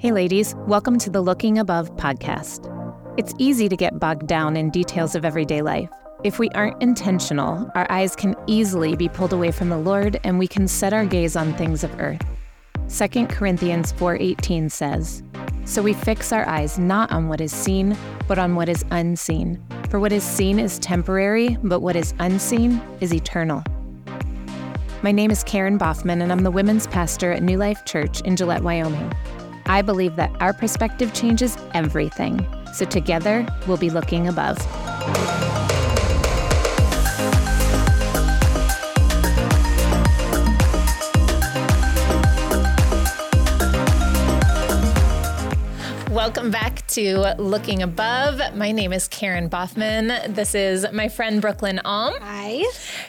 Hey, ladies, welcome to the Looking Above podcast. It's easy to get bogged down in details of everyday life. If we aren't intentional, our eyes can easily be pulled away from the Lord and we can set our gaze on things of earth. 2 Corinthians 4:18 says, "So we fix our eyes not on what is seen, but on what is unseen. For what is seen is temporary, but what is unseen is eternal." My name is Karen Boffman, and I'm the women's pastor at New Life Church in Gillette, Wyoming. I believe that our perspective changes everything. So together, we'll be looking above. Welcome back to Looking Above. My name is Karen Boffman. This is my friend Brooklyn Alm. Hi.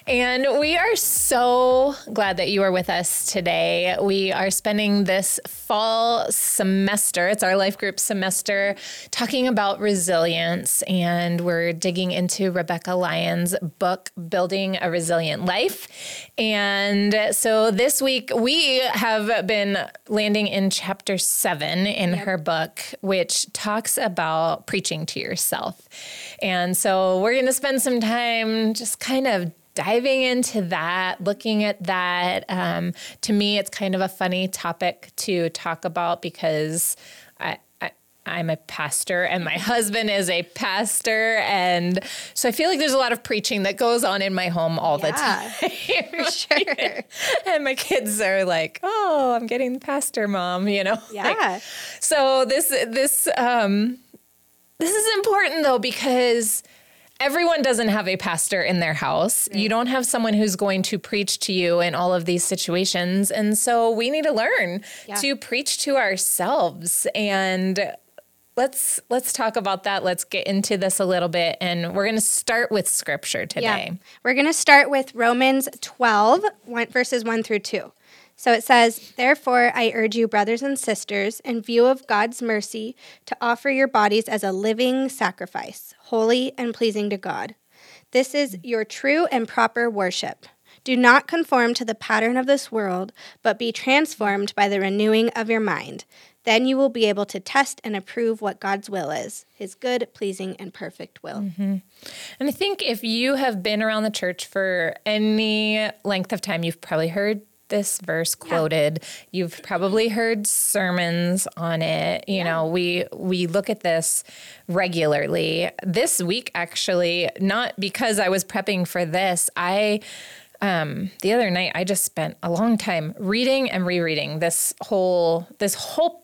And we are so glad that you are with us today. We are spending this fall semester, it's our life group semester, talking about resilience. And we're digging into Rebekah Lyons' book, Building a Resilient Life. And so this week we have been landing in chapter seven in yep. her book which talks about preaching to yourself. And so we're going to spend some time just kind of diving into that, looking at that. Um, to me, it's kind of a funny topic to talk about because I, I'm a pastor and my husband is a pastor. And so I feel like there's a lot of preaching that goes on in my home all yeah, the time. For sure. and my kids are like, oh, I'm getting pastor mom, you know? Yeah. Like, so this, this, um, this is important though, because everyone doesn't have a pastor in their house. Right. You don't have someone who's going to preach to you in all of these situations. And so we need to learn yeah. to preach to ourselves and let's let's talk about that. Let's get into this a little bit and we're going to start with scripture today. Yeah. We're going to start with Romans 12 one, verses 1 through 2. So it says, Therefore, I urge you, brothers and sisters, in view of God's mercy, to offer your bodies as a living sacrifice, holy and pleasing to God. This is your true and proper worship. Do not conform to the pattern of this world, but be transformed by the renewing of your mind. Then you will be able to test and approve what God's will is his good, pleasing, and perfect will. Mm-hmm. And I think if you have been around the church for any length of time, you've probably heard this verse quoted. Yeah. You've probably heard sermons on it. You yeah. know, we we look at this regularly. This week actually, not because I was prepping for this, I um, the other night I just spent a long time reading and rereading this whole this whole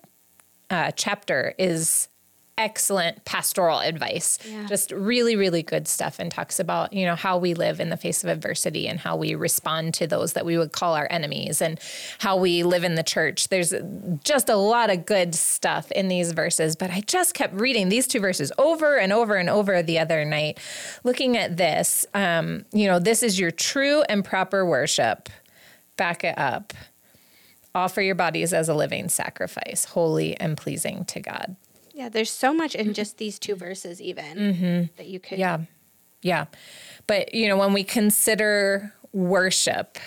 uh, chapter is excellent pastoral advice. Yeah. Just really, really good stuff and talks about, you know, how we live in the face of adversity and how we respond to those that we would call our enemies and how we live in the church. There's just a lot of good stuff in these verses, but I just kept reading these two verses over and over and over the other night, looking at this. Um, you know, this is your true and proper worship. Back it up. Offer your bodies as a living sacrifice, holy and pleasing to God. Yeah, there's so much in just these two verses, even mm-hmm. that you could. Yeah. Yeah. But, you know, when we consider worship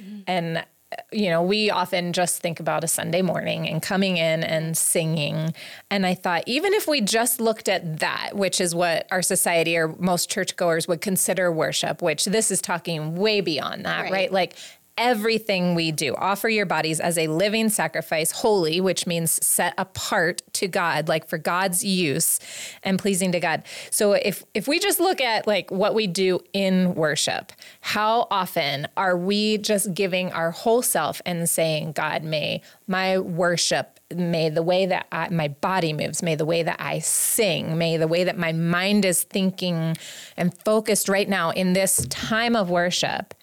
mm-hmm. and, you know, we often just think about a Sunday morning and coming in and singing. And I thought, even if we just looked at that, which is what our society or most churchgoers would consider worship, which this is talking way beyond that, right? right? Like everything we do. Offer your bodies as a living sacrifice, holy, which means set apart to God, like for God's use and pleasing to God. So if if we just look at like what we do in worship, how often are we just giving our whole self and saying, God, may my worship may the way that I, my body moves, may the way that I sing, may the way that my mind is thinking and focused right now in this time of worship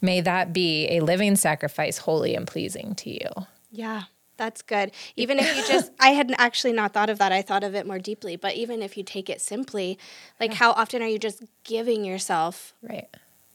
May that be a living sacrifice, holy and pleasing to you. Yeah. That's good. Even if you just, I had actually not thought of that. I thought of it more deeply. But even if you take it simply, like yeah. how often are you just giving yourself right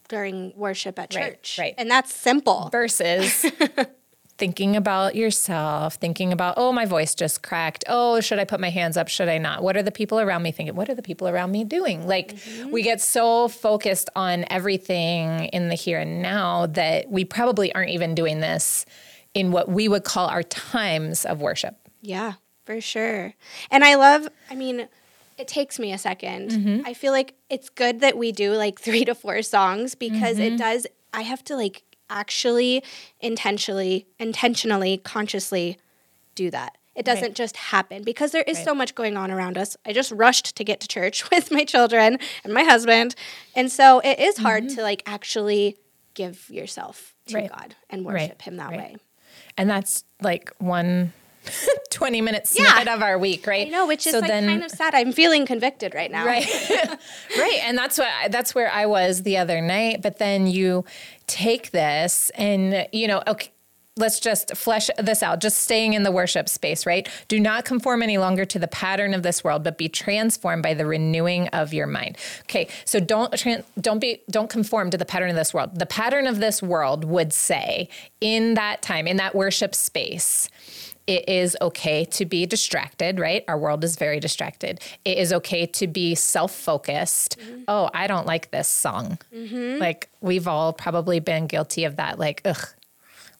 during worship at church? Right. right. And that's simple. Versus thinking about yourself, thinking about, oh, my voice just cracked. Oh, should I put my hands up? Should I not? What are the people around me thinking? What are the people around me doing? Like, mm-hmm. we get so focused on everything in the here and now that we probably aren't even doing this in what we would call our times of worship. Yeah, for sure. And I love, I mean, it takes me a 2nd Mm-hmm. I feel like it's good that we do like three to four songs because Mm-hmm. it does, I have to like actually intentionally, intentionally, consciously do that. It doesn't Right. just happen because there is Right. so much going on around us. I just rushed to get to church with my children and my husband. And so it is hard to like actually give yourself to Mm-hmm. Right. God and worship Him that way. And that's like one 20 minute Yeah. of our week, right? I know, which is So like then- kind of sad. I'm feeling convicted right now. Right. right. And that's what that's where I was the other night. But then you take this and you know, okay, let's just flesh this out. Just staying in the worship space, right? Do not conform any longer to the pattern of this world, but be transformed by the renewing of your mind. Okay. So don't tran- don't be don't conform to the pattern of this world. The pattern of this world would say in that time, in that worship space, it is okay to be distracted, right? Our world is very distracted. It is okay to be self focused. Mm-hmm. Oh, I don't like this song. Mm-hmm. Like, we've all probably been guilty of that. Like, ugh,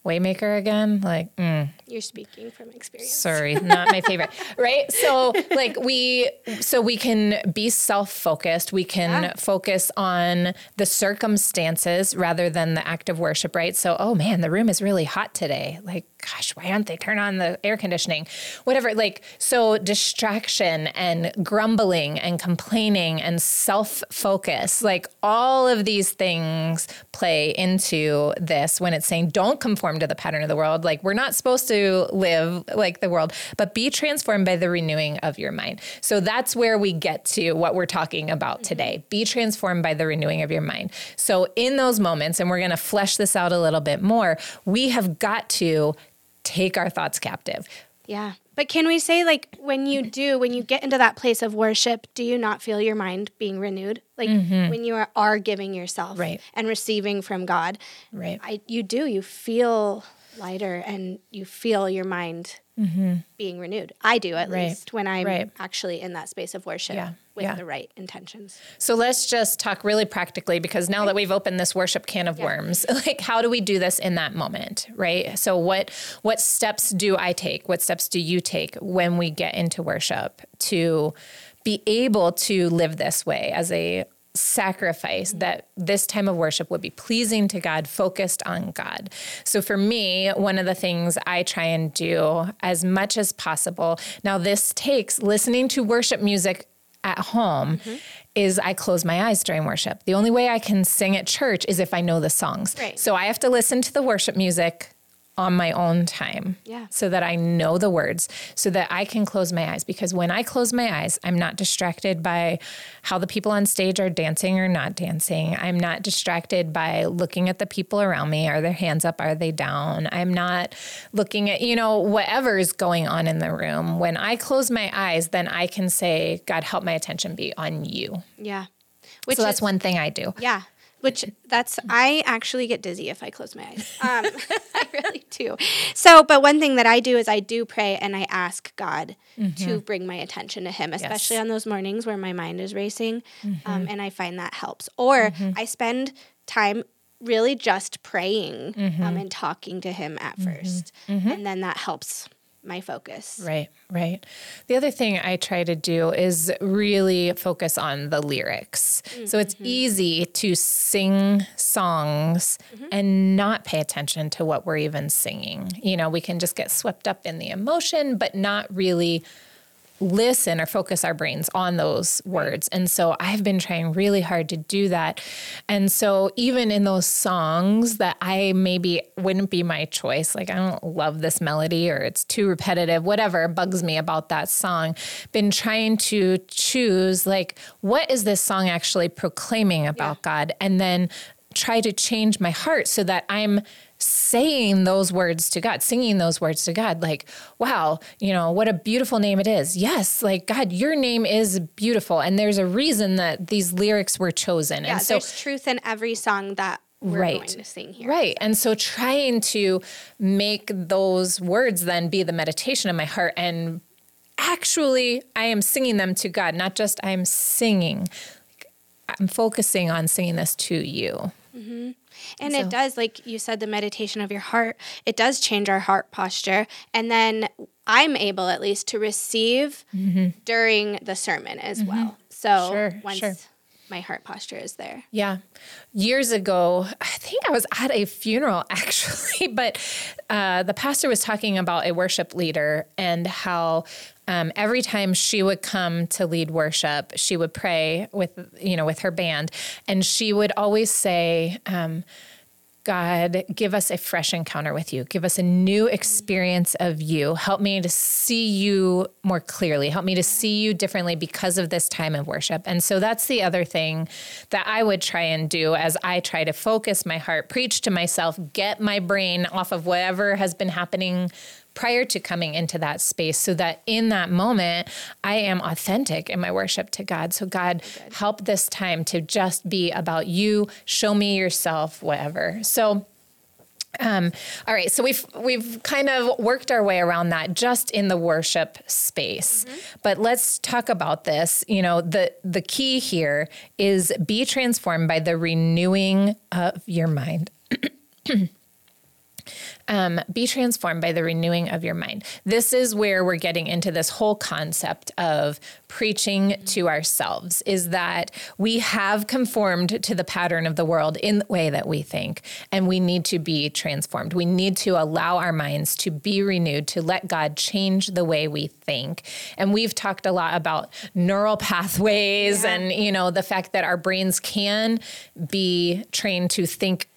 Waymaker again? Like, mm, You're speaking from experience. sorry, not my favorite. Right? So, like, we, so we can be self focused. We can Yeah. focus on the circumstances rather than the act of worship, right? So, oh man, the room is really hot today. Like, gosh, why don't they turn on the air conditioning? Whatever. Like, so distraction and grumbling and complaining and self focus, like all of these things play into this when it's saying don't conform to the pattern of the world. Like, we're not supposed to live like the world, but be transformed by the renewing of your mind. So that's where we get to what we're talking about mm-hmm. today. Be transformed by the renewing of your mind. So, in those moments, and we're going to flesh this out a little bit more, we have got to take our thoughts captive. Yeah. But can we say, like, when you do, when you get into that place of worship, do you not feel your mind being renewed? Like, when you are, are giving yourself Mm-hmm. Right. and receiving from God, Right. I, you do. You feel lighter and you feel your mind being renewed. I do, at Mm-hmm. Right. least, when I'm Right. actually in that space of worship Yeah. with Yeah. the right intentions. So let's just talk really practically because now that we've opened this worship can of worms, like how do we do this in that moment, right? So what what steps do I take? What steps do you take when we get into worship to be able to live this way as a sacrifice that this time of worship would be pleasing to God, focused on God. So for me, one of the things I try and do as much as possible. Now this takes listening to worship music at home mm-hmm. is I close my eyes during worship. The only way I can sing at church is if I know the songs. Right. So I have to listen to the worship music on my own time. Yeah. So that I know the words, so that I can close my eyes. Because when I close my eyes, I'm not distracted by how the people on stage are dancing or not dancing. I'm not distracted by looking at the people around me. Are their hands up? Are they down? I'm not looking at, you know, whatever is going on in the room. When I close my eyes, then I can say, God, help my attention be on you. Yeah. Which so that's is- one thing I do. Yeah. Which that's I actually get dizzy if I close my eyes. Um, I really do. So, but one thing that I do is I do pray and I ask God to bring my attention to Him, especially on those mornings where my mind is racing, um, and I find that helps. Or I spend time really just praying um, and talking to Him at 1st and then that helps my focus. Right, right. The other thing I try to do is really focus on the lyrics. So it's mm-hmm. easy to sing songs mm-hmm. and not pay attention to what we're even singing. You know, we can just get swept up in the emotion, but not really listen or focus our brains on those words. And so I've been trying really hard to do that. And so even in those songs that I maybe wouldn't be my choice, like I don't love this melody or it's too repetitive, whatever bugs me about that song, been trying to choose like what is this song actually proclaiming about God and then try to change my heart so that I'm saying those words to God, singing those words to God, like, wow, you know, what a beautiful name it is. Yes, like, God, your name is beautiful. And there's a reason that these lyrics were chosen. Yeah, and so, there's truth in every song that we're Right. going to sing here. Right. And so trying to make those words then be the meditation of my heart and actually I am singing them to God, not just I'm singing. I'm focusing on singing this to you. Mm-hmm. And So- it does, like you said, the meditation of your heart, it does change our heart posture. And then I'm able, at least, to receive during the sermon as well. So Mm-hmm. Sure, once sure. my heart posture is there. Yeah. Years ago, I think I was at a funeral actually, but uh, the pastor was talking about a worship leader and how um, every time she would come to lead worship, she would pray with, you know, with her band, and she would always say, um, God, give us a fresh encounter with you. Give us a new experience of you. Help me to see you more clearly. Help me to see you differently because of this time of worship. And so that's the other thing that I would try and do as I try to focus my heart, preach to myself, get my brain off of whatever has been happening prior to coming into that space so that in that moment I am authentic in my worship to God. So, God, help this time to just be about you, show me yourself, whatever. So, um, all right, so we've we've kind of worked our way around that just in the worship space. But let's talk about this. You know, the the key here is be transformed by the renewing of your mind. Um, be transformed by the renewing of your mind. This is where we're getting into this whole concept of preaching to ourselves is that we have conformed to the pattern of the world in the way that we think, and we need to be transformed. We need to allow our minds to be renewed, to let God change the way we think. And we've talked a lot about neural pathways Yeah. and, you know, the fact that our brains can be trained to think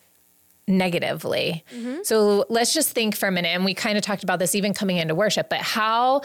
negatively. So let's just think for a minute and we kind of talked about this even coming into worship, but how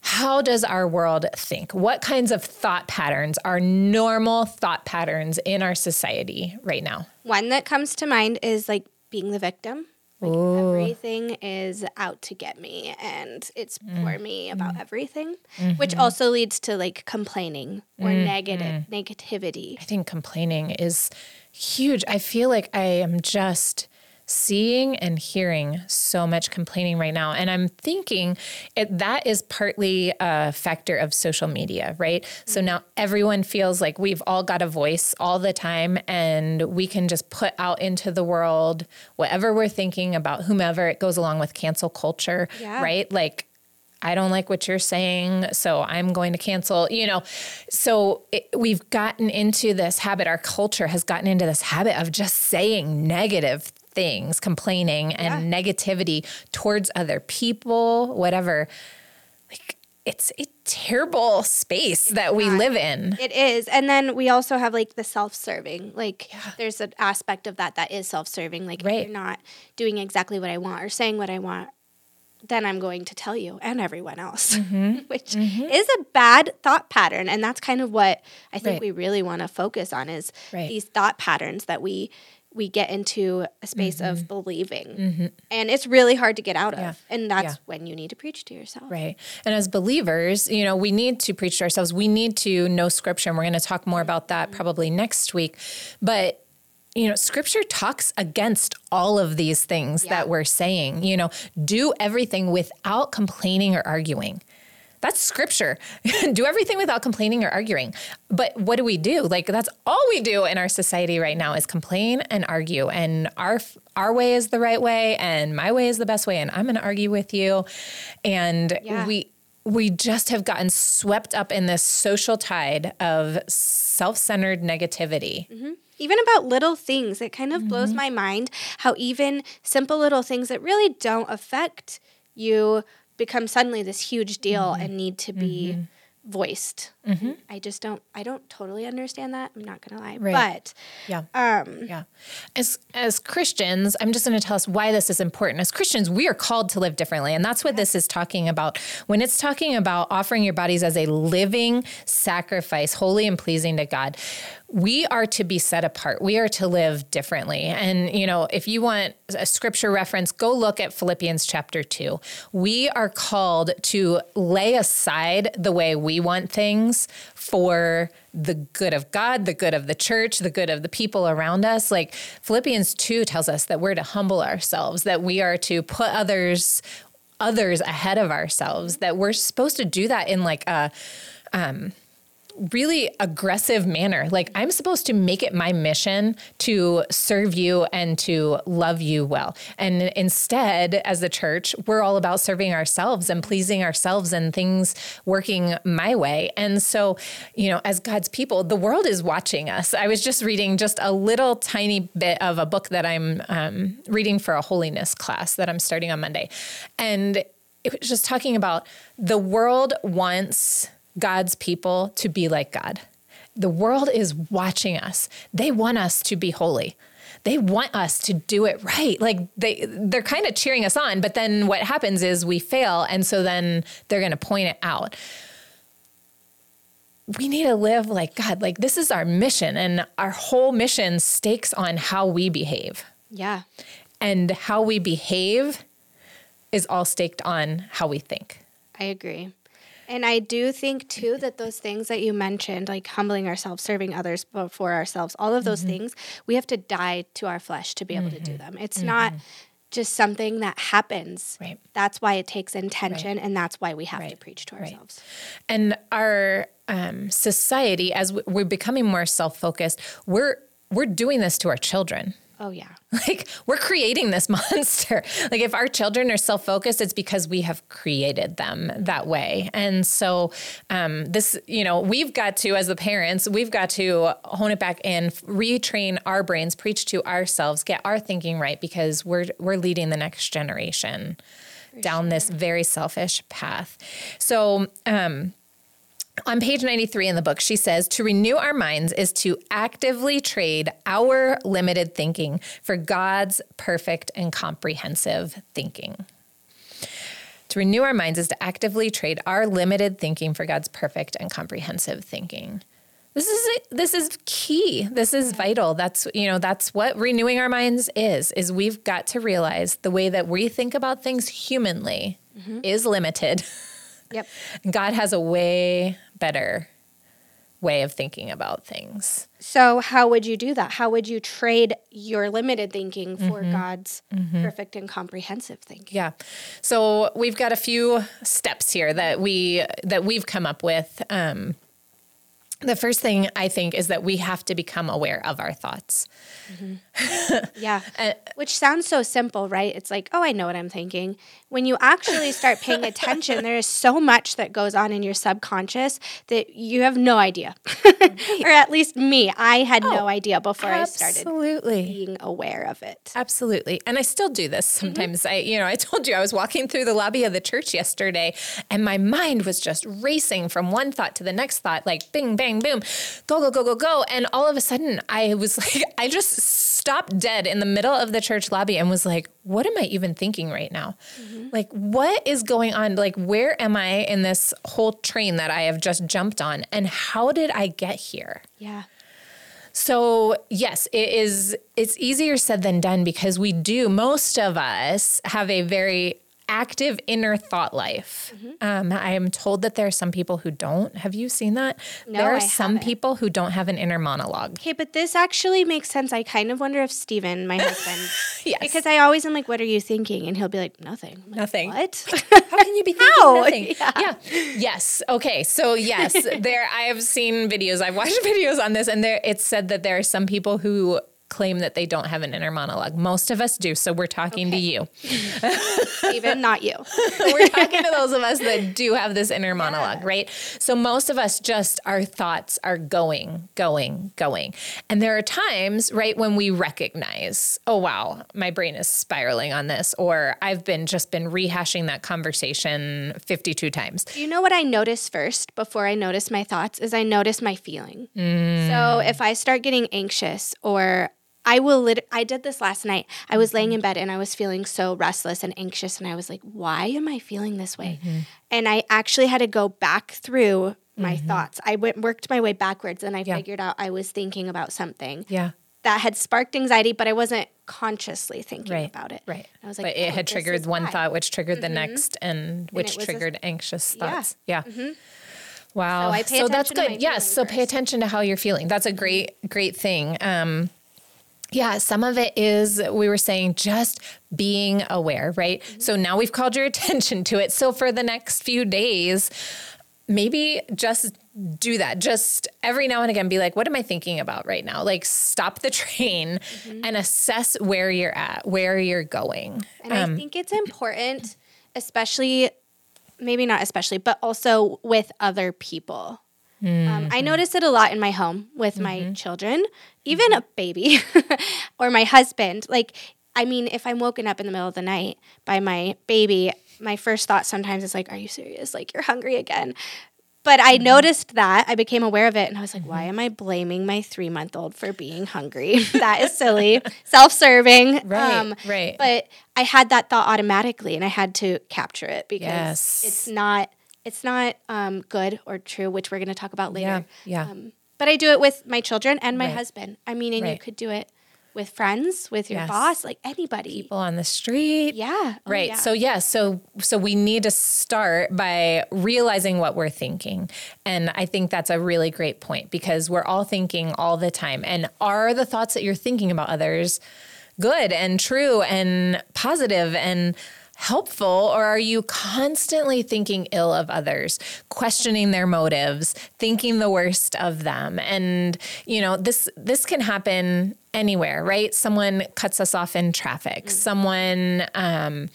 how does our world think? What kinds of thought patterns are normal thought patterns in our society right now? One that comes to mind is like being the victim. Like everything is out to get me and it's Mm. for me about everything, Mm-hmm. which also leads to like complaining or negative negativity. I think complaining is huge. I feel like I am just seeing and hearing so much complaining right now. And I'm thinking it, that is partly a factor of social media, right? So now everyone feels like we've all got a voice all the time and we can just put out into the world whatever we're thinking about whomever. It goes along with cancel culture, Yeah. right? Like, I don't like what you're saying, so I'm going to cancel, you know. So it, we've gotten into this habit, our culture has gotten into this habit of just saying negative things, complaining and negativity towards other people, whatever. Like it's a terrible space that we live in. It is. And then we also have like the self serving. Like there's an aspect of that that is self serving. Like Right. if you're not doing exactly what I want or saying what I want, then I'm going to tell you and everyone else, Mm-hmm. which is a bad thought pattern. And that's kind of what I think Right. we really want to focus on is Right. these thought patterns that we we get into a space of believing. And it's really hard to get out of. Mm-hmm. Yeah. And that's Yeah. when you need to preach to yourself. Right. And as believers, you know, we need to preach to ourselves. We need to know scripture. And we're going to talk more about that probably next week. But, you know, scripture talks against all of these things Yeah. that we're saying. You know, do everything without complaining or arguing. That's scripture. do everything without complaining or arguing. But what do we do? Like that's all we do in our society right now is complain and argue. And our our way is the right way and my way is the best way and I'm going to argue with you. And Yeah. we we just have gotten swept up in this social tide of self-centered negativity. even about little things it kind of Mm-hmm. blows my mind how even simple little things that really don't affect you become suddenly this huge deal Mm-hmm. and need to be voiced i just don't i don't totally understand that i'm not gonna lie Right. Yeah. but um Yeah. As as Christians, I'm just going to tell us why this is important. As Christians, we are called to live differently, and that's what this is talking about. When it's talking about offering your bodies as a living sacrifice, holy and pleasing to God, we are to be set apart. We are to live differently. And you know, if you want a scripture reference, go look at Philippians chapter 2. We are called to lay aside the way we want things for the good of God, the good of the church, the good of the people around us. Like Philippians 2 tells us that we're to humble ourselves, that we are to put others others ahead of ourselves, that we're supposed to do that in like a um really aggressive manner. Like I'm supposed to make it my mission to serve you and to love you well. And instead, as the church, we're all about serving ourselves and pleasing ourselves and things working my way. And so, you know, as God's people, the world is watching us. I was just reading just a little tiny bit of a book that I'm um, reading for a holiness class that I'm starting on Monday. And it was just talking about the world wants God's people to be like God. The world is watching us. They want us to be holy. They want us to do it right. Like they they're kind of cheering us on, but then what happens is we fail and so then they're going to point it out. We need to live like God. Like this is our mission and our whole mission stakes on how we behave. Yeah. And how we behave is all staked on how we think. I agree. And I do think too that those things that you mentioned, like humbling ourselves, serving others before ourselves, all of those mm-hmm. things, we have to die to our flesh to be able mm-hmm. to do mm-hmm. them. It's mm-hmm. not just something that happens. Right. That's why it takes intention, right. and that's why we have right. to preach to ourselves. And our um, society, as we're becoming more self-focused, we're we're doing this to our children. Oh, yeah. Like we're creating this monster. Like if our children are self focused, it's because we have created them that way. And so, um, this, you know, we've got to, as the parents, we've got to hone it back in, retrain our brains, preach to ourselves, get our thinking right because we're, we're leading the next generation For down sure. this very selfish path. So, um, on page 93 in the book, she says to renew our minds is to actively trade our limited thinking for God's perfect and comprehensive thinking. To renew our minds is to actively trade our limited thinking for God's perfect and comprehensive thinking. This is this is key. This is vital. That's you know that's what renewing our minds is. Is we've got to realize the way that we think about things humanly mm-hmm. is limited. Yep. God has a way better way of thinking about things. So, how would you do that? How would you trade your limited thinking for mm-hmm. God's mm-hmm. perfect and comprehensive thinking? Yeah. So, we've got a few steps here that we that we've come up with um, the first thing I think is that we have to become aware of our thoughts. Mm-hmm. yeah. uh, Which sounds so simple, right? It's like, oh, I know what I'm thinking. When you actually start paying attention, there is so much that goes on in your subconscious that you have no idea. or at least me, I had oh, no idea before absolutely. I started being aware of it. Absolutely. And I still do this mm-hmm. sometimes. Mm-hmm. I, you know, I told you I was walking through the lobby of the church yesterday and my mind was just racing from one thought to the next thought, like bing, bang bang, boom, go, go, go, go, go. And all of a sudden, I was like, I just stopped dead in the middle of the church lobby and was like, what am I even thinking right now? Mm-hmm. Like, what is going on? Like, where am I in this whole train that I have just jumped on? And how did I get here? Yeah. So, yes, it is it's easier said than done because we do most of us have a very active inner thought life. Mm-hmm. Um, I am told that there are some people who don't. Have you seen that? No, there are I some haven't. people who don't have an inner monologue. Okay, but this actually makes sense. I kind of wonder if Steven, my husband, yes. because I always am like, "What are you thinking?" And he'll be like, "Nothing." Like, nothing. What? How can you be thinking nothing? Yeah. yeah. Yes. Okay. So yes, there. I have seen videos. I've watched videos on this, and there it's said that there are some people who claim that they don't have an inner monologue. Most of us do. So we're talking okay. to you. Even not you. we're talking to those of us that do have this inner monologue, yeah. right? So most of us just, our thoughts are going, going, going. And there are times, right, when we recognize, oh, wow, my brain is spiraling on this, or I've been just been rehashing that conversation 52 times. You know what I notice first before I notice my thoughts is I notice my feeling. Mm. So if I start getting anxious or I will lit- I did this last night. I was laying in mm-hmm. bed and I was feeling so restless and anxious and I was like, why am I feeling this way? Mm-hmm. And I actually had to go back through my mm-hmm. thoughts. I went worked my way backwards and I yeah. figured out I was thinking about something. Yeah. That had sparked anxiety, but I wasn't consciously thinking right. about it. Right. I was like, but it oh, had triggered one why. thought, which triggered the mm-hmm. next, and which and triggered a, anxious thoughts. Yeah. yeah. Mm-hmm. Wow. So, so that's good. Yes. So pay attention to how you're feeling. That's a great, great thing. Um, yeah, some of it is, we were saying, just being aware, right? Mm-hmm. So now we've called your attention to it. So for the next few days, maybe just do that. Just every now and again be like, what am I thinking about right now? Like stop the train mm-hmm. and assess where you're at, where you're going. And um, I think it's important, especially, maybe not especially, but also with other people. Mm-hmm. Um, I notice it a lot in my home with mm-hmm. my children, even a baby or my husband. Like, I mean, if I'm woken up in the middle of the night by my baby, my first thought sometimes is like, Are you serious? Like, you're hungry again. But I mm-hmm. noticed that. I became aware of it and I was like, why mm-hmm. am I blaming my three month old for being hungry? that is silly, self serving. Right. Um, right. But I had that thought automatically and I had to capture it because yes. it's not. It's not um, good or true, which we're going to talk about later. Yeah. yeah. Um, but I do it with my children and my right. husband. I mean, and right. you could do it with friends, with your yes. boss, like anybody. People on the street. Yeah. Oh, right. Yeah. So yeah, so so we need to start by realizing what we're thinking. And I think that's a really great point because we're all thinking all the time. And are the thoughts that you're thinking about others good and true and positive and helpful or are you constantly thinking ill of others questioning their motives thinking the worst of them? And you know this this can happen anywhere right? Someone cuts us off in traffic. Mm. someone um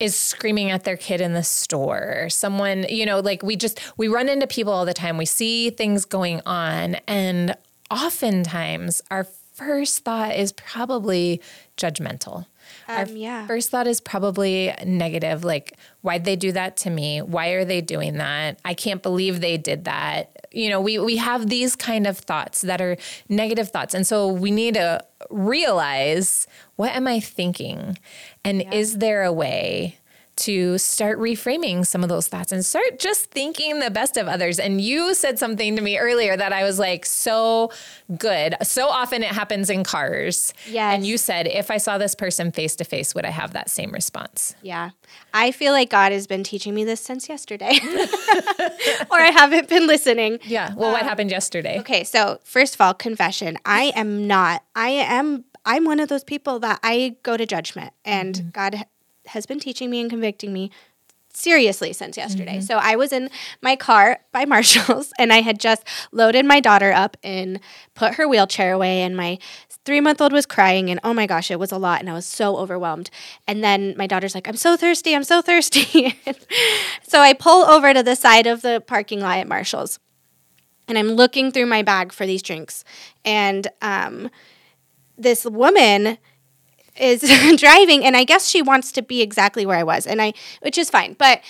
is screaming at their kid in the store. Someone you know like we just we run into people all the time. We see things going on and oftentimes our first thought is probably judgmental um, Our yeah. first thought is probably negative. Like, why'd they do that to me? Why are they doing that? I can't believe they did that. You know, we, we have these kind of thoughts that are negative thoughts. And so we need to realize what am I thinking? And yeah. is there a way to start reframing some of those thoughts and start just thinking the best of others. And you said something to me earlier that I was like, so good. So often it happens in cars. Yes. And you said, if I saw this person face to face, would I have that same response? Yeah. I feel like God has been teaching me this since yesterday, or I haven't been listening. Yeah. Well, what um, happened yesterday? Okay. So, first of all, confession I am not, I am I'm one of those people that I go to judgment and mm-hmm. God has been teaching me and convicting me seriously since yesterday. Mm-hmm. So I was in my car by Marshall's and I had just loaded my daughter up and put her wheelchair away and my 3-month-old was crying and oh my gosh, it was a lot and I was so overwhelmed. And then my daughter's like, "I'm so thirsty. I'm so thirsty." so I pull over to the side of the parking lot at Marshall's. And I'm looking through my bag for these drinks and um, this woman is driving and I guess she wants to be exactly where I was and I which is fine but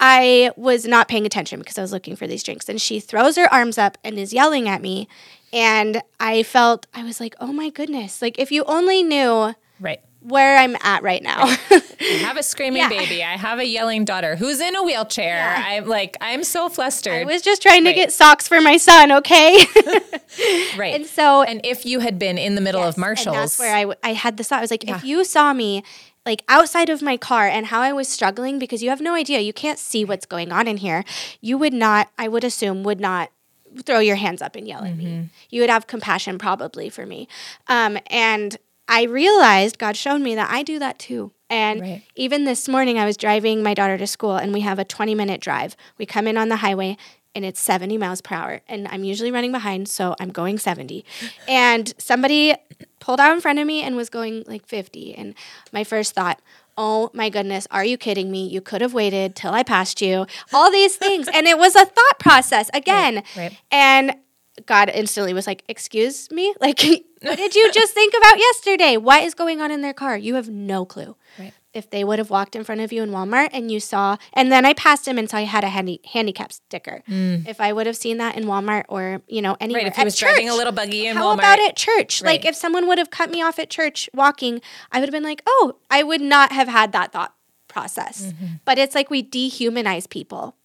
I was not paying attention because I was looking for these drinks and she throws her arms up and is yelling at me and I felt I was like oh my goodness like if you only knew right where I'm at right now. I have a screaming yeah. baby. I have a yelling daughter who's in a wheelchair. Yeah. I'm like, I'm so flustered. I was just trying right. to get socks for my son, okay? right. And so, and if you had been in the middle yes, of Marshalls, that's where I, I had the thought. I was like, yeah. if you saw me like outside of my car and how I was struggling because you have no idea, you can't see what's going on in here, you would not, I would assume, would not throw your hands up and yell at mm-hmm. me. You would have compassion probably for me. Um, and I realized God showed me that I do that too. And right. even this morning, I was driving my daughter to school, and we have a 20 minute drive. We come in on the highway, and it's 70 miles per hour. And I'm usually running behind, so I'm going 70. and somebody pulled out in front of me and was going like 50. And my first thought, oh my goodness, are you kidding me? You could have waited till I passed you. All these things. and it was a thought process again. Right, right. And God instantly was like, Excuse me? Like, what did you just think about yesterday? What is going on in their car? You have no clue. Right. If they would have walked in front of you in Walmart and you saw, and then I passed him and saw he had a handy, handicap sticker. Mm. If I would have seen that in Walmart or, you know, anywhere. Right, if he was church, driving a little buggy in how Walmart. about at church? Right. Like, if someone would have cut me off at church walking, I would have been like, oh, I would not have had that thought process. Mm-hmm. But it's like we dehumanize people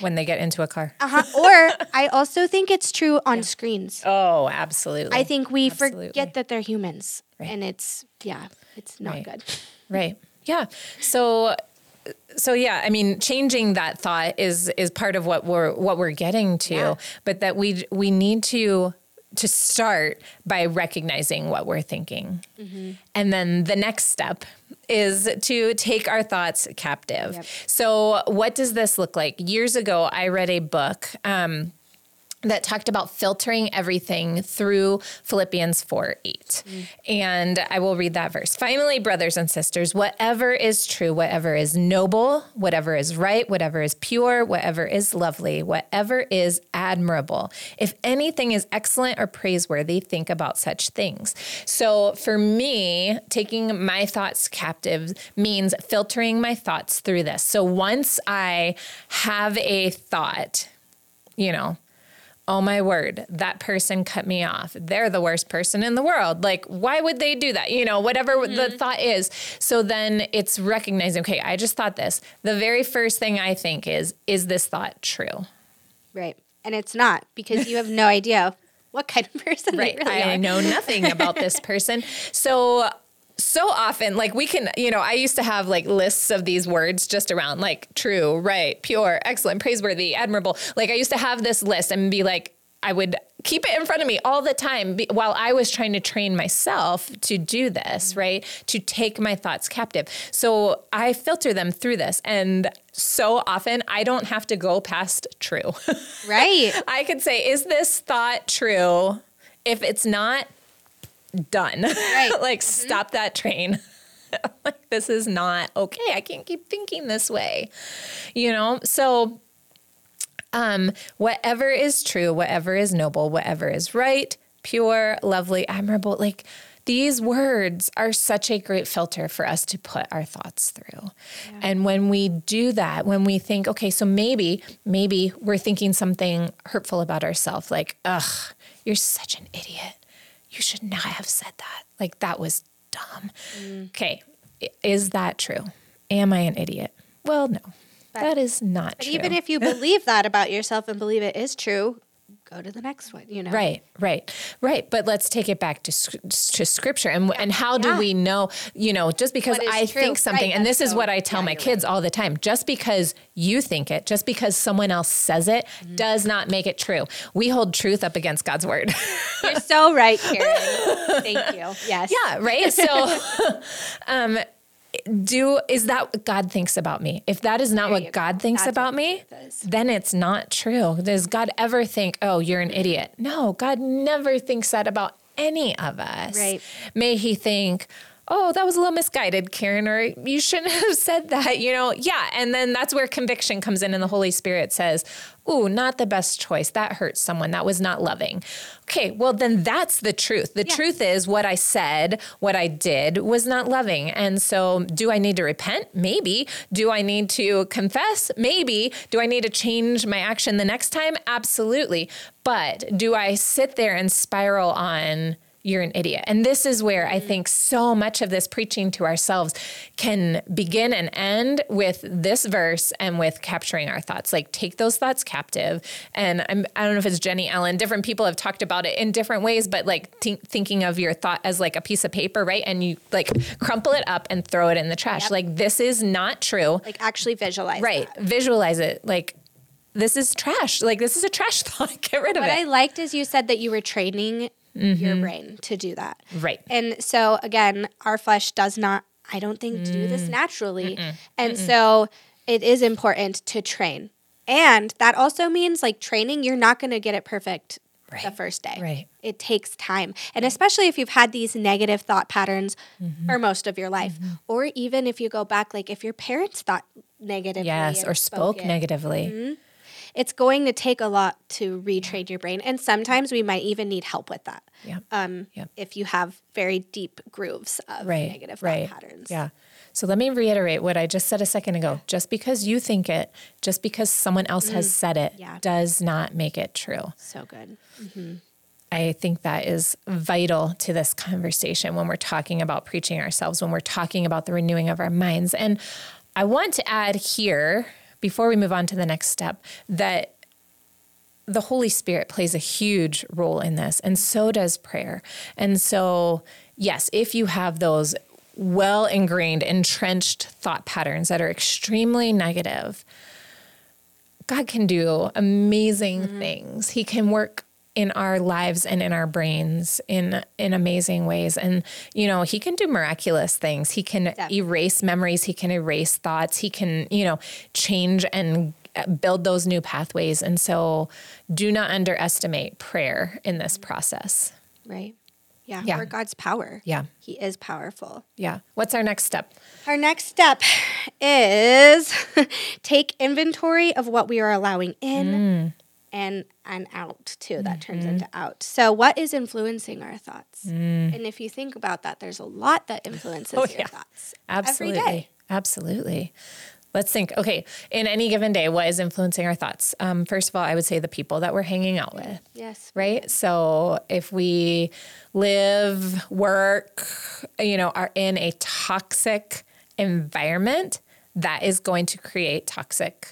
when they get into a car. Uh-huh. Or I also think it's true on screens. Oh, absolutely. I think we absolutely. forget that they're humans. Right. And it's yeah, it's not right. good. Right. Yeah. So so yeah, I mean, changing that thought is is part of what we're what we're getting to, yeah. but that we we need to to start by recognizing what we're thinking. Mm-hmm. And then the next step is to take our thoughts captive. Yep. So, what does this look like? Years ago, I read a book. Um, that talked about filtering everything through Philippians 4 8. Mm. And I will read that verse. Finally, brothers and sisters, whatever is true, whatever is noble, whatever is right, whatever is pure, whatever is lovely, whatever is admirable, if anything is excellent or praiseworthy, think about such things. So for me, taking my thoughts captive means filtering my thoughts through this. So once I have a thought, you know, oh my word, that person cut me off. They're the worst person in the world. Like, why would they do that? You know, whatever mm-hmm. the thought is. So then it's recognizing, okay, I just thought this. The very first thing I think is, is this thought true? Right. And it's not because you have no idea what kind of person right. Really I are. know nothing about this person. So so often like we can you know i used to have like lists of these words just around like true right pure excellent praiseworthy admirable. Like i used to have this list and be like i would keep it in front of me all the time while i was trying to train myself to do this mm-hmm. right to take my thoughts captive. So i filter them through this and so often i don't have to go past true. Right. I could say is this thought true? If it's not done. Right. like, mm-hmm. stop that train. like, this is not okay. I can't keep thinking this way. You know? So, um, whatever is true, whatever is noble, whatever is right, pure, lovely, admirable, like, these words are such a great filter for us to put our thoughts through. Yeah. And when we do that, when we think, okay, so maybe, maybe we're thinking something hurtful about ourselves, like, ugh, you're such an idiot you should not have said that. Like that was dumb. Mm. Okay. Is that true? Am I an idiot? Well, no. But, that is not true. Even if you believe that about yourself and believe it is true, go to the next one, you know? Right, right, right. But let's take it back to, to scripture. And, and how do yeah. we know, you know, just because I true. think something, right, and this so, is what I tell yeah, my kids right. all the time just because you think it, just because someone else says it, mm-hmm. does not make it true. We hold truth up against God's word. You're so right, Karen. Thank you. Yes. Yeah, right. So, um, do is that what God thinks about me? If that is not there what God go. thinks That's about me, then it's not true. Does God ever think, "Oh, you're an idiot"? No, God never thinks that about any of us. Right. May he think, oh, that was a little misguided, Karen, or you shouldn't have said that, you know? Yeah. And then that's where conviction comes in, and the Holy Spirit says, ooh, not the best choice. That hurt someone. That was not loving. Okay, well, then that's the truth. The yeah. truth is what I said, what I did was not loving. And so, do I need to repent? Maybe. Do I need to confess? Maybe. Do I need to change my action the next time? Absolutely. But do I sit there and spiral on, you're an idiot. And this is where I mm-hmm. think so much of this preaching to ourselves can begin and end with this verse and with capturing our thoughts. Like take those thoughts captive. And I'm, I do not know if it's Jennie Allen, different people have talked about it in different ways, but like th- thinking of your thought as like a piece of paper, right? And you like crumple it up and throw it in the trash. Yep. Like this is not true. Like actually visualize. Right. That. Visualize it. Like this is trash. Like this is a trash thought. Get rid of what it. What I liked is you said that you were training mm-hmm. your brain to do that. Right. And so again, our flesh does not, I don't think, mm. do this mm. naturally. Mm-mm. And Mm-mm. so it is important to train. And that also means like training, you're not going to get it perfect right. the first day. Right. It takes time. And especially if you've had these negative thought patterns mm-hmm. for most of your life, mm-hmm. or even if you go back, like if your parents thought negatively. Yes, or spoke negatively. Mm-hmm it's going to take a lot to retrain your brain. And sometimes we might even need help with that. Yeah. Um, yep. If you have very deep grooves of right. negative right. patterns. Yeah. So let me reiterate what I just said a second ago. Just because you think it, just because someone else mm. has said it, yeah. does not make it true. So good. Mm-hmm. I think that is vital to this conversation when we're talking about preaching ourselves, when we're talking about the renewing of our minds. And I want to add here before we move on to the next step, that the Holy Spirit plays a huge role in this, and so does prayer. And so, yes, if you have those well ingrained, entrenched thought patterns that are extremely negative, God can do amazing mm-hmm. things. He can work in our lives and in our brains in in amazing ways and you know he can do miraculous things he can Definitely. erase memories he can erase thoughts he can you know change and build those new pathways and so do not underestimate prayer in this process Right. Yeah. Yeah. Or God's power. yeah He is powerful. yeah what's our next step Our next step is take inventory of what we are allowing in Mm. and and out too. That turns Mm-hmm. into out. So what is influencing our thoughts? Mm. And if you think about that, there's a lot that influences Oh, your yeah. thoughts Absolutely. every day. Absolutely. Let's think. Okay, in any given day, what is influencing our thoughts? Um, first of all, I would say the people that we're hanging out with, Yes. right? So if we live, work, you know, are in a toxic environment, that is going to create toxic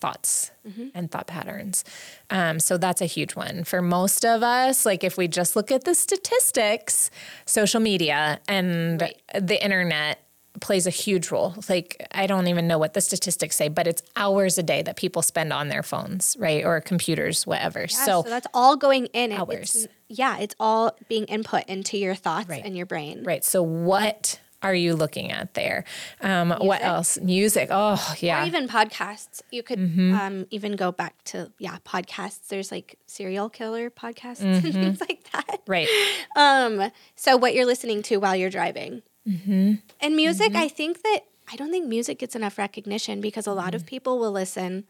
thoughts and thought patterns. Um, so that's a huge one for most of us. Like if we just look at the statistics, social media and Right. the internet plays a huge role. Like I don't even know what the statistics say, but it's hours a day that people spend on their phones, right, or computers, whatever. Yeah, so, so, that's all going in. Hours. It's, yeah, it's all being input into your thoughts Right. and your brain. right. So what are you looking at there? Um, what else? Music. Oh, yeah. Mm-hmm. Or even podcasts. You could um, even go back to yeah podcasts. There's like serial killer podcasts and things like that. right. Um, so what you're listening to while you're driving, Mm-hmm. and music. I think that I don't think music gets enough recognition because a lot Mm-hmm. of people will listen.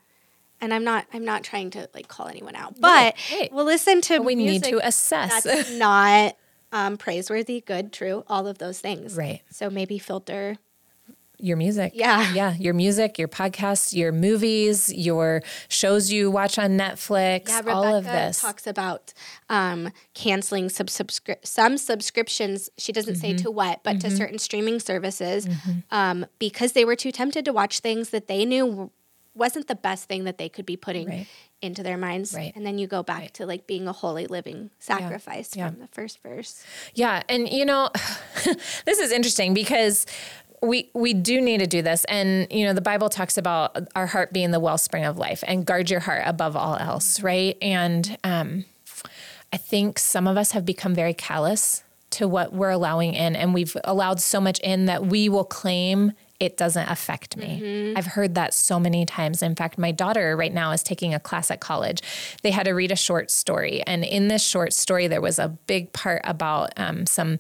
And I'm not. I'm not trying to like call anyone out, but right. we'll listen to. We need to assess. That's not um, praiseworthy, good, true, all of those things. Right. So maybe filter. Your music. Yeah. Yeah. Your music, your podcasts, your movies, your shows you watch on Netflix, Yeah, Rebekah all of this. talks about um, canceling some subscri- some subscriptions. She doesn't say Mm-hmm. to what, but to certain streaming services um, because they were too tempted to watch things that they knew wasn't the best thing that they could be putting Right. into their minds. Right. And then you go back to like being a holy living sacrifice Yeah. from the first verse. Yeah, and you know, this is interesting because we we do need to do this, and you know, the Bible talks about our heart being the wellspring of life, and guard your heart above all else, right? And um, I think some of us have become very callous to what we're allowing in, and we've allowed so much in that we will claim it doesn't affect me. I've heard that so many times. In fact, my daughter right now is taking a class at college. They had to read a short story, and in this short story, there was a big part about um, some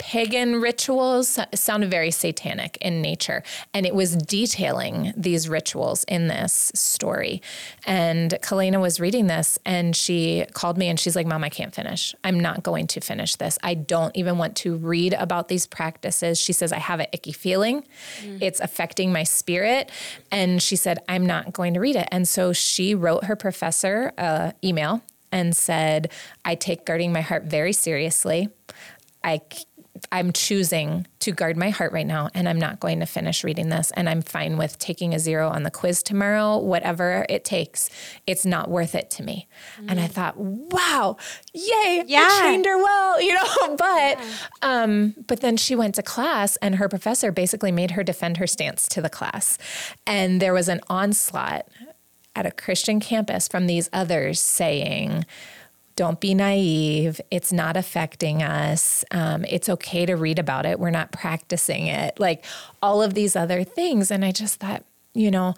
pagan rituals It sounded very satanic in nature and it was detailing these rituals in this story. And kalena was reading this and she called me and she's like mom i can't finish. I'm not going to finish this. I don't even want to read about these practices. She says i have an icky feeling. Mm. It's affecting my spirit. And she said i'm not going to read it. And so she wrote her professor a email and said i take guarding my heart very seriously. I I'm choosing to guard my heart right now and I'm not going to finish reading this and I'm fine with taking a zero on the quiz tomorrow whatever it takes. It's not worth it to me. And I thought wow yay Yeah. I trained her well you know but um but then she went to class and her professor basically made her defend her stance to the class. And there was an onslaught at a Christian campus from these others saying don't be naive. It's not affecting us. Um, it's okay to read about it. We're not practicing it. Like all of these other things. And I just thought, you know,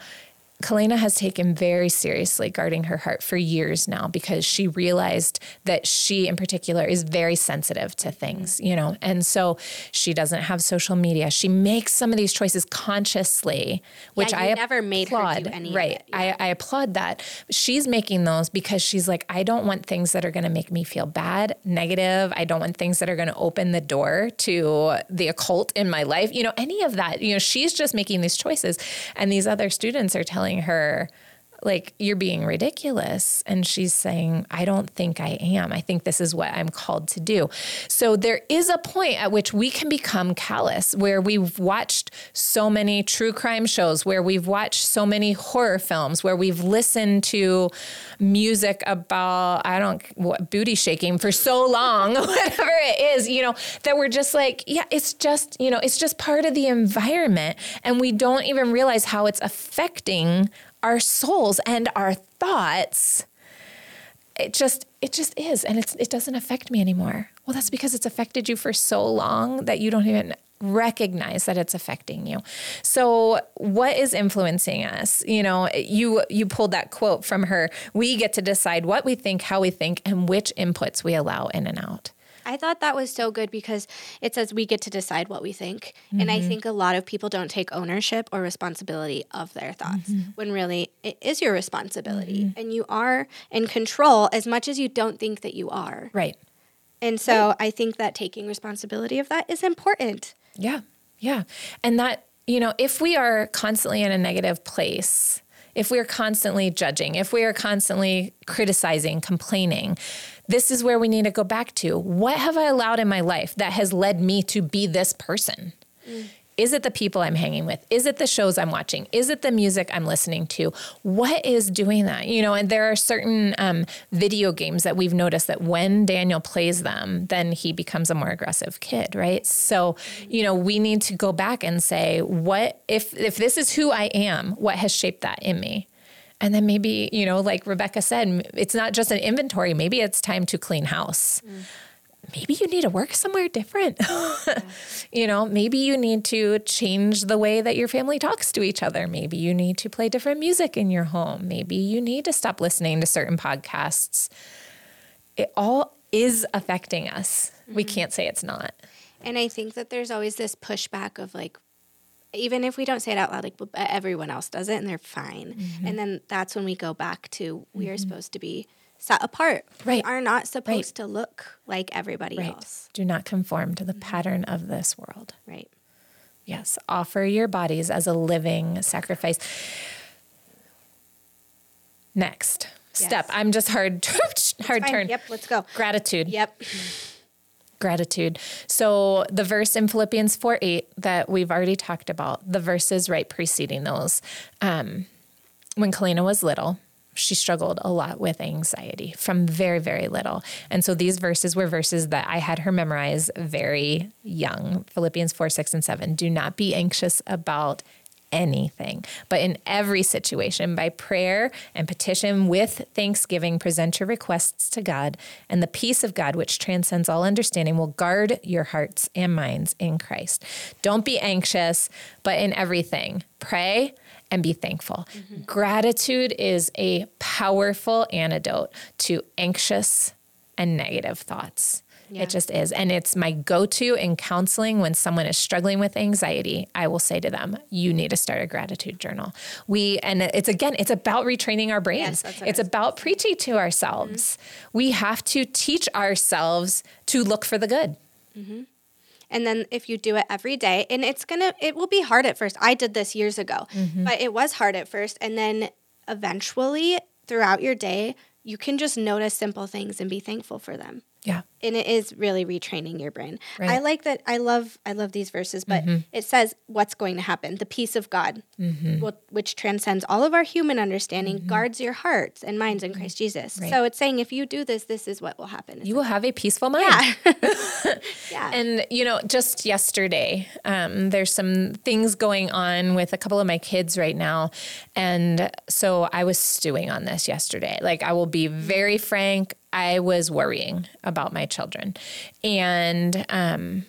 Kalena has taken very seriously guarding her heart for years now because she realized that she, in particular, is very sensitive to things, you know, and so she doesn't have social media. She makes some of these choices consciously, which you I never made her do applaud. any of right? it, I, I applaud that. She's making those because she's like, I don't want things that are going to make me feel bad, negative. I don't want things that are going to open the door to the occult in my life. You know, any of that. You know, she's just making these choices, and these other students are telling her. Like, you're being ridiculous. And she's saying, I don't think I am. I think this is what I'm called to do. So, there is a point at which we can become callous where we've watched so many true crime shows, where we've watched so many horror films, where we've listened to music about, I don't, what, booty shaking for so long, whatever it is, you know, that we're just like, yeah, it's just, you know, it's just part of the environment. And we don't even realize how it's affecting our souls and our thoughts it just it just is and it's it doesn't affect me anymore. Well that's because it's affected you for so long that you don't even recognize that it's affecting you. So what is influencing us? You know you you pulled that quote from her we get to decide what we think how we think and which inputs we allow in and out I thought that was so good because it says we get to decide what we think. Mm-hmm. And I think a lot of people don't take ownership or responsibility of their thoughts mm-hmm. when really it is your responsibility mm-hmm. and you are in control as much as you don't think that you are. Right. And so right. I think that taking responsibility of that is important. Yeah. Yeah. And that, you know, if we are constantly in a negative place, if we're constantly judging, if we are constantly criticizing, complaining, this is where we need to go back to. What have I allowed in my life that has led me to be this person? Mm. Is it the people I'm hanging with? Is it the shows I'm watching? Is it the music I'm listening to? What is doing that? You know, and there are certain um, video games that we've noticed that when Daniel plays them, then he becomes a more aggressive kid, right? So, you know, we need to go back and say, what if if this is who I am? What has shaped that in me? And then maybe, you know, like Rebekah said, it's not just an inventory. Maybe it's time to clean house. Mm. Maybe you need to work somewhere different. yeah. You know, maybe you need to change the way that your family talks to each other. Maybe you need to play different music in your home. Maybe you need to stop listening to certain podcasts. It all is affecting us. Mm-hmm. We can't say it's not. And I think that there's always this pushback of like, even if we don't say it out loud, like everyone else does it and they're fine. Mm-hmm. And then that's when we go back to we are mm-hmm. supposed to be set apart. Right. We are not supposed right. to look like everybody right. else. Do not conform to the mm-hmm. pattern of this world. Right. Yes. Offer your bodies as a living sacrifice. Next yes. step. I'm just hard hard turn. Yep, let's go. Gratitude. Yep gratitude. So the verse in Philippians 4 8 that we've already talked about, the verses right preceding those. Um, when Kalina was little, she struggled a lot with anxiety from very, very little. And so these verses were verses that I had her memorize very young Philippians 4, 6, and 7. Do not be anxious about anything, but in every situation, by prayer and petition with thanksgiving, present your requests to God, and the peace of God, which transcends all understanding, will guard your hearts and minds in Christ. Don't be anxious, but in everything, pray and be thankful. Mm-hmm. Gratitude is a powerful antidote to anxious and negative thoughts. Yeah. It just is. And it's my go to in counseling when someone is struggling with anxiety. I will say to them, you need to start a gratitude journal. We, and it's again, it's about retraining our brains. Yes, it's about preaching to ourselves. Mm-hmm. We have to teach ourselves to look for the good. Mm-hmm. And then if you do it every day, and it's gonna, it will be hard at first. I did this years ago, mm-hmm. but it was hard at first. And then eventually throughout your day, you can just notice simple things and be thankful for them. Yeah. And it is really retraining your brain. Right. I like that I love I love these verses, but mm-hmm. it says what's going to happen. The peace of God, mm-hmm. which transcends all of our human understanding, mm-hmm. guards your hearts and minds in mm-hmm. Christ Jesus. Right. So it's saying if you do this, this is what will happen. It's you will have a peaceful mind. Yeah. yeah. And you know, just yesterday, um, there's some things going on with a couple of my kids right now. And so I was stewing on this yesterday. Like I will be very frank. I was worrying about my children. And, um,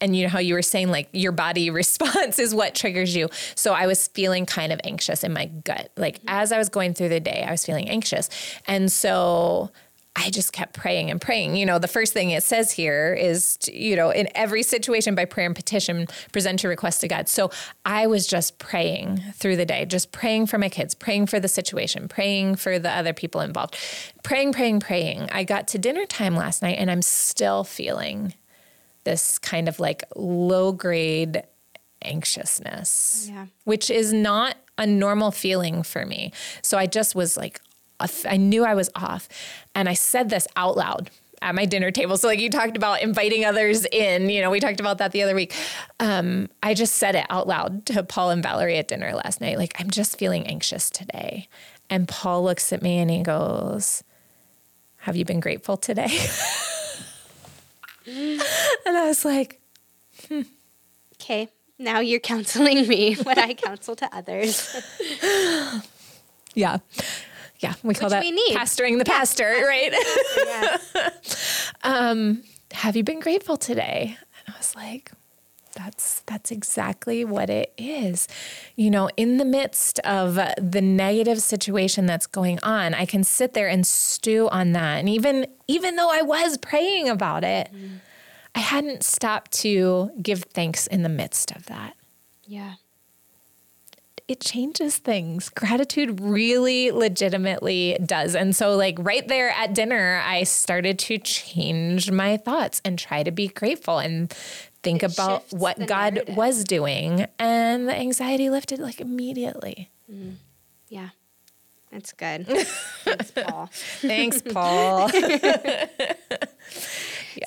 and you know how you were saying like your body response is what triggers you. So I was feeling kind of anxious in my gut. Like as I was going through the day, I was feeling anxious. And so I just kept praying and praying. You know, the first thing it says here is, to, you know, in every situation by prayer and petition, present your request to God. So I was just praying through the day, just praying for my kids, praying for the situation, praying for the other people involved, praying, praying, praying. I got to dinner time last night and I'm still feeling this kind of like low grade anxiousness, yeah. which is not a normal feeling for me. So I just was like, I knew I was off. And I said this out loud at my dinner table. So, like you talked about inviting others in, you know, we talked about that the other week. Um, I just said it out loud to Paul and Valerie at dinner last night. Like, I'm just feeling anxious today. And Paul looks at me and he goes, Have you been grateful today? and I was like, hmm. Okay, now you're counseling me what I counsel to others. yeah Yeah, we call Which that we need. pastoring the pastor, right? Yeah. Um, have you been grateful today? And I was like, that's that's exactly what it is. You know, in the midst of the negative situation that's going on, I can sit there and stew on that. And even even though I was praying about it, mm. I hadn't stopped to give thanks in the midst of that. yeah. It changes things. Gratitude really legitimately does. And so, like, right there at dinner, I started to change my thoughts and try to be grateful and think It about what God narrative. was doing. And the anxiety lifted like immediately. Yeah. That's good. Thanks, Paul. Thanks, Paul.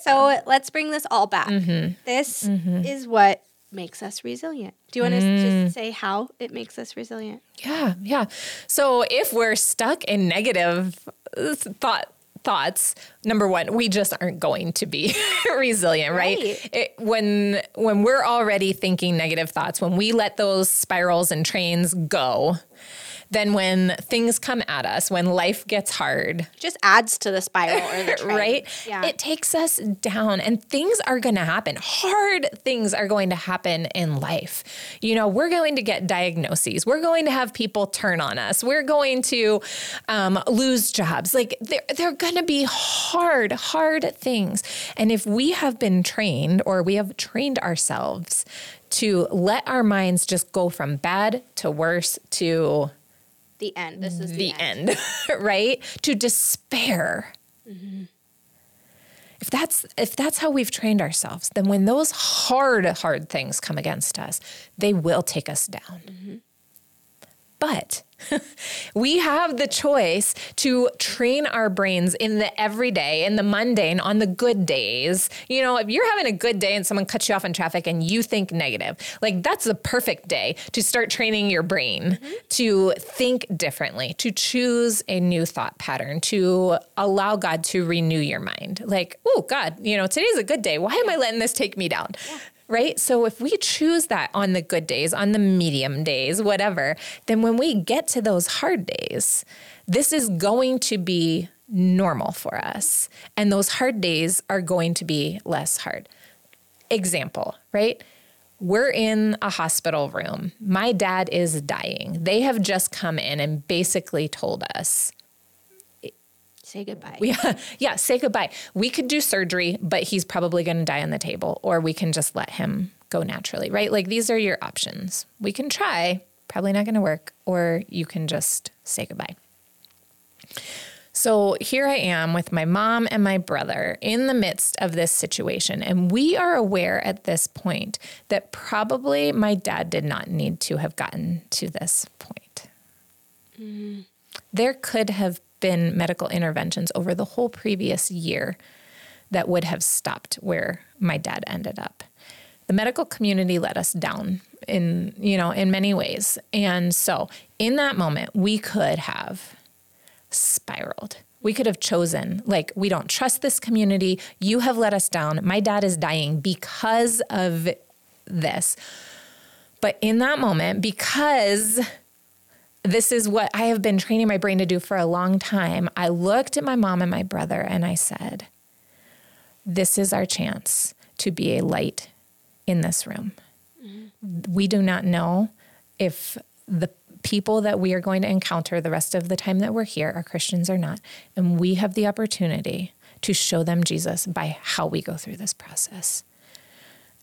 So let's bring this all back. Mm-hmm. This is what makes us resilient. Do you want to Mm. just say how it makes us resilient? Yeah, yeah. So if we're stuck in negative uh, thought thoughts, number one, we just aren't going to be resilient, right? Right. It, when when we're already thinking negative thoughts, when we let those spirals and trains go, then when things come at us, when life gets hard, Just adds to the spiral or the trend. right? Yeah. It takes us down and things are going to happen. Hard things are going to happen in life. You know, we're going to get diagnoses. We're going to have people turn on us. We're going to um, lose jobs. Like they're, they're going to be hard, hard things. And if we have been trained or we have trained ourselves to let our minds just go from bad to worse to the end. This is the, the end. end, right? To despair. If that's if that's how we've trained ourselves, then when those hard hard things come against us, they will take us down. But we have the choice to train our brains in the everyday, in the mundane, on the good days. You know, if you're having a good day and someone cuts you off in traffic and you think negative, like that's the perfect day to start training your brain mm-hmm. to think differently, to choose a new thought pattern, to allow God to renew your mind. Like, oh, God, you know, today's a good day. Why am I letting this take me down? Right? So if we choose that on the good days, on the medium days, whatever, then when we get to those hard days, this is going to be normal for us. And those hard days are going to be less hard. Example, right? We're in a hospital room. My dad is dying. They have just come in and basically told us Say goodbye. yeah, yeah, say goodbye. We could do surgery, but he's probably going to die on the table, or we can just let him go naturally, right? Like these are your options. We can try, probably not going to work, or you can just say goodbye. So here I am with my mom and my brother in the midst of this situation. And we are aware at this point that probably my dad did not need to have gotten to this point. Mm-hmm. There could have been medical interventions over the whole previous year that would have stopped where my dad ended up. The medical community let us down in, you know, in many ways. And so in that moment, we could have spiraled. We could have chosen, like, we don't trust this community. You have let us down. My dad is dying because of this. But in that moment, because this is what I have been training my brain to do for a long time, I looked at my mom and my brother and I said, This is our chance to be a light in this room. Mm-hmm. We do not know if the people that we are going to encounter the rest of the time that we're here are Christians or not. And we have the opportunity to show them Jesus by how we go through this process.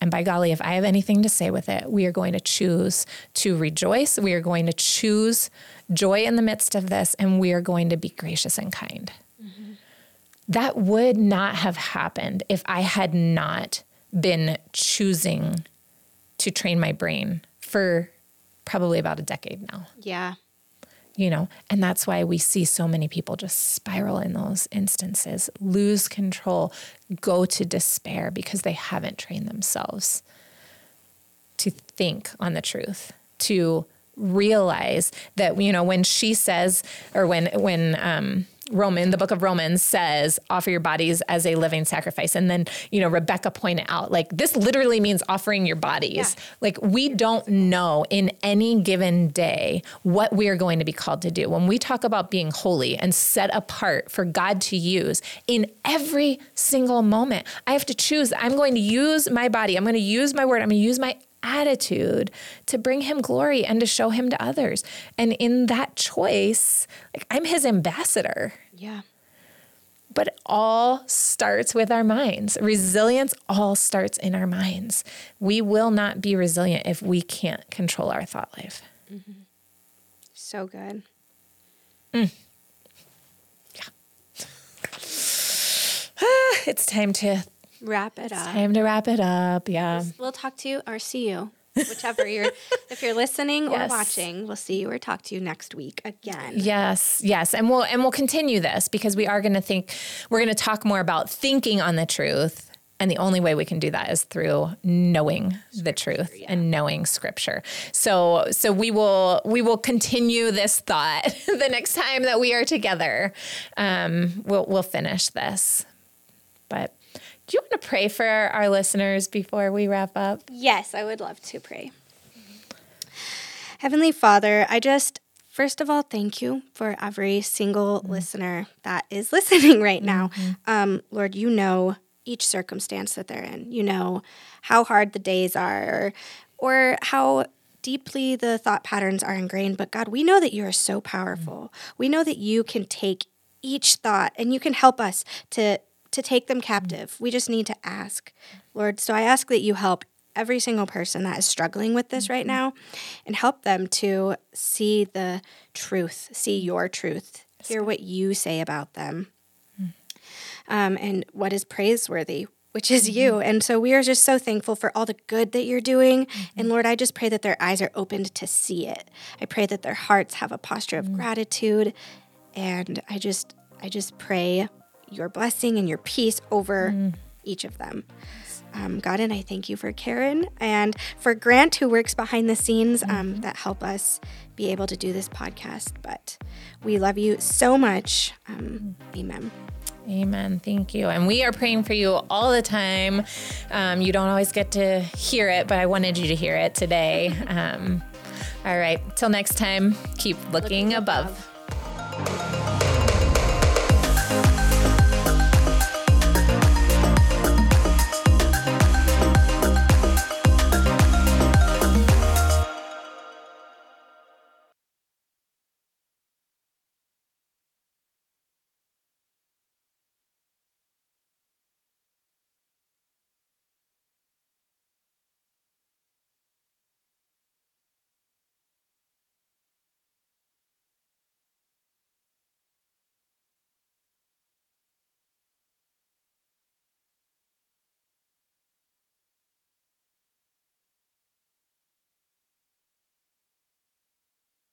And by golly, if I have anything to say with it, we are going to choose to rejoice. We are going to choose joy in the midst of this, and we are going to be gracious and kind. Mm-hmm. That would not have happened if I had not been choosing to train my brain for probably about a decade now yeah. You know and that's why we see so many people just spiral in those instances lose control go to despair because they haven't trained themselves to think on the truth to realize that you know when she says or when when um Roman, the book of Romans says, offer your bodies as a living sacrifice. And then, you know, Rebekah pointed out, like, this literally means offering your bodies. Yeah. Like, we don't know in any given day what we are going to be called to do. When we talk about being holy and set apart for God to use in every single moment, I have to choose. I'm going to use my body, I'm going to use my word, I'm going to use my attitude to bring him glory and to show him to others. And in that choice, like I'm his ambassador. Yeah. But it all starts with our minds. Resilience all starts in our minds. We will not be resilient if we can't control our thought life. Mm-hmm. So good. Mm. Yeah. it's time to wrap it it's up. Time to wrap it up. Yeah. We'll talk to you or see you. Whichever you're if you're listening yes. or watching, we'll see you or talk to you next week again. Yes, yes. And we'll and we'll continue this because we are gonna think we're gonna talk more about thinking on the truth. And the only way we can do that is through knowing scripture, the truth yeah. and knowing scripture. So so we will we will continue this thought the next time that we are together. Um, we'll we'll finish this. But do you want to pray for our listeners before we wrap up? Yes, I would love to pray. Heavenly Father, I just first of all thank you for every single mm-hmm. listener that is listening right now. Mm-hmm. Um, Lord, you know each circumstance that they're in. You know how hard the days are, or, or how deeply the thought patterns are ingrained. But God, we know that you are so powerful. Mm-hmm. We know that you can take each thought and you can help us to to take them captive. We just need to ask, Lord. So I ask that you help every single person that is struggling with this right now and help them to see the truth, see your truth, hear what you say about them, um, and what is praiseworthy. Which is you. Mm-hmm. And so we are just so thankful for all the good that you're doing. Mm-hmm. And Lord, I just pray that their eyes are opened to see it. I pray that their hearts have a posture of mm-hmm. gratitude. And I just, I just pray your blessing and your peace over mm. each of them. Um, God, and I thank you for Karen and for Grant, who works behind the scenes um, mm-hmm. that help us be able to do this podcast. But we love you so much. Um, amen. Amen. Thank you. And we are praying for you all the time. Um, you don't always get to hear it, but I wanted you to hear it today. Um, all right. Till next time, keep looking, looking above. above.